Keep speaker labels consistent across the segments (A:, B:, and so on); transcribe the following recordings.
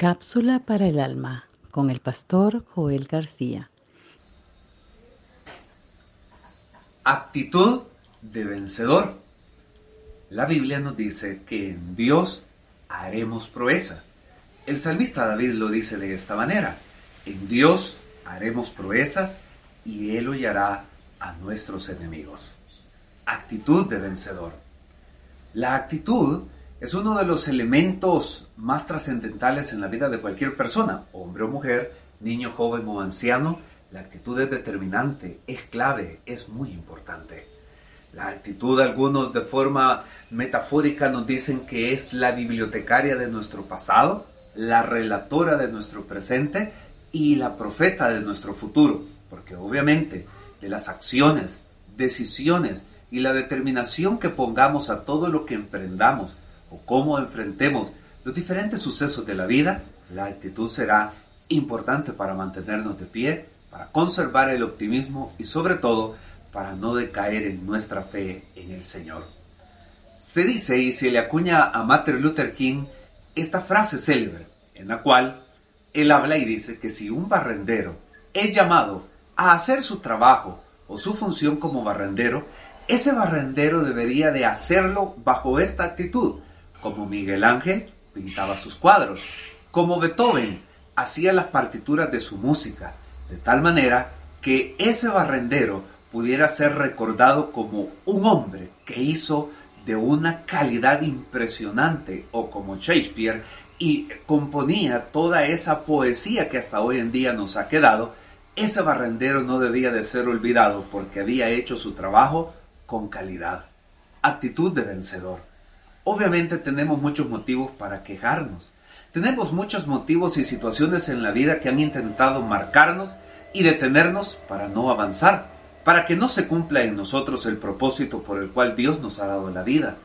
A: Cápsula para el alma con el pastor Joel García.
B: Actitud de vencedor. La Biblia nos dice que en Dios haremos proeza. El salmista David lo dice de esta manera. En Dios haremos proezas y Él hollará a nuestros enemigos. Actitud de vencedor. La actitud es uno de los elementos más trascendentales en la vida de cualquier persona, hombre o mujer, niño, joven o anciano. La actitud es determinante, es clave, es muy importante. La actitud, algunos de forma metafórica nos dicen que es la bibliotecaria de nuestro pasado, la relatora de nuestro presente y la profeta de nuestro futuro, porque obviamente de las acciones, decisiones y la determinación que pongamos a todo lo que emprendamos, o cómo enfrentemos los diferentes sucesos de la vida, la actitud será importante para mantenernos de pie, para conservar el optimismo y sobre todo para no decaer en nuestra fe en el Señor. Se dice y se le acuña a Martin Luther King esta frase célebre, en la cual él habla y dice que si un barrendero es llamado a hacer su trabajo o su función como barrendero, ese barrendero debería de hacerlo bajo esta actitud, como Miguel Ángel pintaba sus cuadros, como Beethoven hacía las partituras de su música, de tal manera que ese barrendero pudiera ser recordado como un hombre que hizo de una calidad impresionante, o como Shakespeare, y componía toda esa poesía que hasta hoy en día nos ha quedado, ese barrendero no debía de ser olvidado porque había hecho su trabajo con calidad. Actitud de vencedor. Obviamente tenemos muchos motivos para quejarnos. Tenemos muchos motivos y situaciones en la vida que han intentado marcarnos y detenernos para no avanzar, para que no se cumpla en nosotros el propósito por el cual Dios nos ha dado la vida.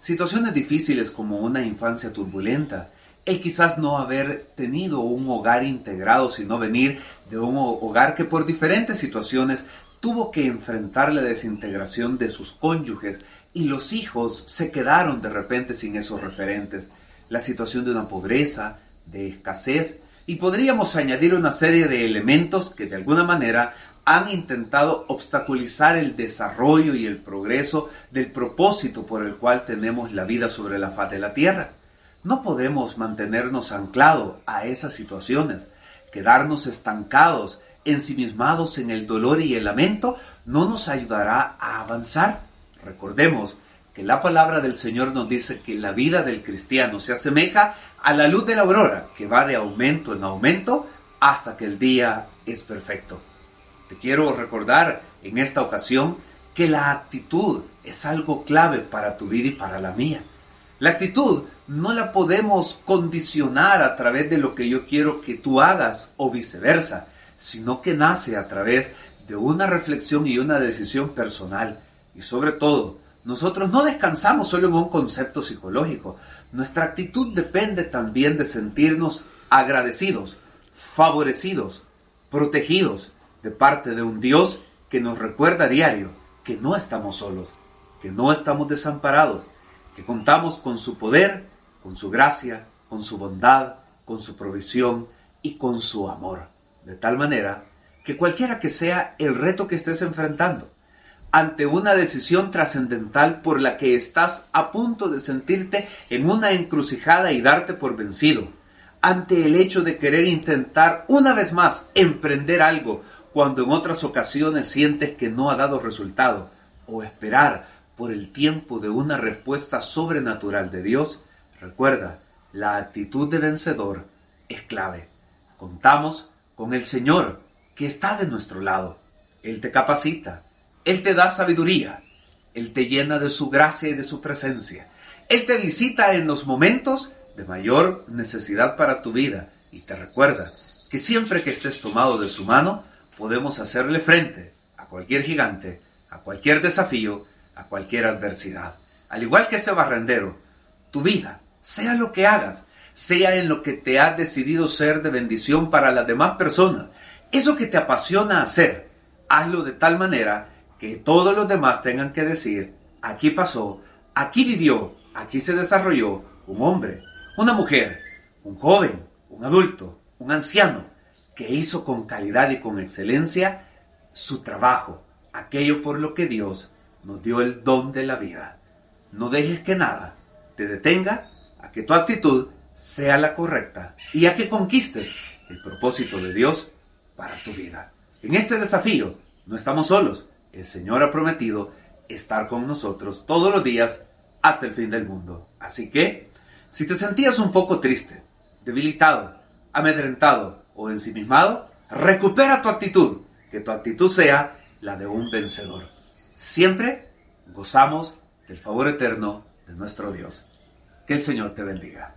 B: Situaciones difíciles como una infancia turbulenta, el quizás no haber tenido un hogar integrado, sino venir de un hogar que por diferentes situaciones tuvo que enfrentar la desintegración de sus cónyuges y los hijos se quedaron de repente sin esos referentes. La situación de una pobreza, de escasez, y podríamos añadir una serie de elementos que de alguna manera han intentado obstaculizar el desarrollo y el progreso del propósito por el cual tenemos la vida sobre la faz de la tierra. No podemos mantenernos anclados a esas situaciones, quedarnos estancados, ensimismados en el dolor y el lamento, no nos ayudará a avanzar. Recordemos que la palabra del Señor nos dice que la vida del cristiano se asemeja a la luz de la aurora, que va de aumento en aumento hasta que el día es perfecto. Te quiero recordar en esta ocasión que la actitud es algo clave para tu vida y para la mía. La actitud no la podemos condicionar a través de lo que yo quiero que tú hagas o viceversa, sino que nace a través de una reflexión y una decisión personal y sobre todo, nosotros no descansamos solo en un concepto psicológico. Nuestra actitud depende también de sentirnos agradecidos, favorecidos, protegidos de parte de un Dios que nos recuerda a diario que no estamos solos, que no estamos desamparados, que contamos con su poder, con su gracia, con su bondad, con su provisión y con su amor. De tal manera que cualquiera que sea el reto que estés enfrentando, ante una decisión trascendental por la que estás a punto de sentirte en una encrucijada y darte por vencido, ante el hecho de querer intentar una vez más emprender algo cuando en otras ocasiones sientes que no ha dado resultado, o esperar por el tiempo de una respuesta sobrenatural de Dios, recuerda, la actitud de vencedor es clave. Contamos con el Señor que está de nuestro lado. Él te capacita, él te da sabiduría. Él te llena de su gracia y de su presencia. Él te visita en los momentos de mayor necesidad para tu vida y te recuerda que siempre que estés tomado de su mano, podemos hacerle frente a cualquier gigante, a cualquier desafío, a cualquier adversidad. Al igual que ese barrendero, tu vida, sea lo que hagas, sea en lo que te has decidido ser de bendición para las demás personas, eso que te apasiona hacer, hazlo de tal manera que todos los demás tengan que decir, aquí pasó, aquí vivió, aquí se desarrolló un hombre, una mujer, un joven, un adulto, un anciano, que hizo con calidad y con excelencia su trabajo, aquello por lo que Dios nos dio el don de la vida. No dejes que nada te detenga a que tu actitud sea la correcta y a que conquistes el propósito de Dios para tu vida. En este desafío no estamos solos. El Señor ha prometido estar con nosotros todos los días hasta el fin del mundo. Así que, si te sentías un poco triste, debilitado, amedrentado o ensimismado, recupera tu actitud, que tu actitud sea la de un vencedor. Siempre gozamos del favor eterno de nuestro Dios. Que el Señor te bendiga.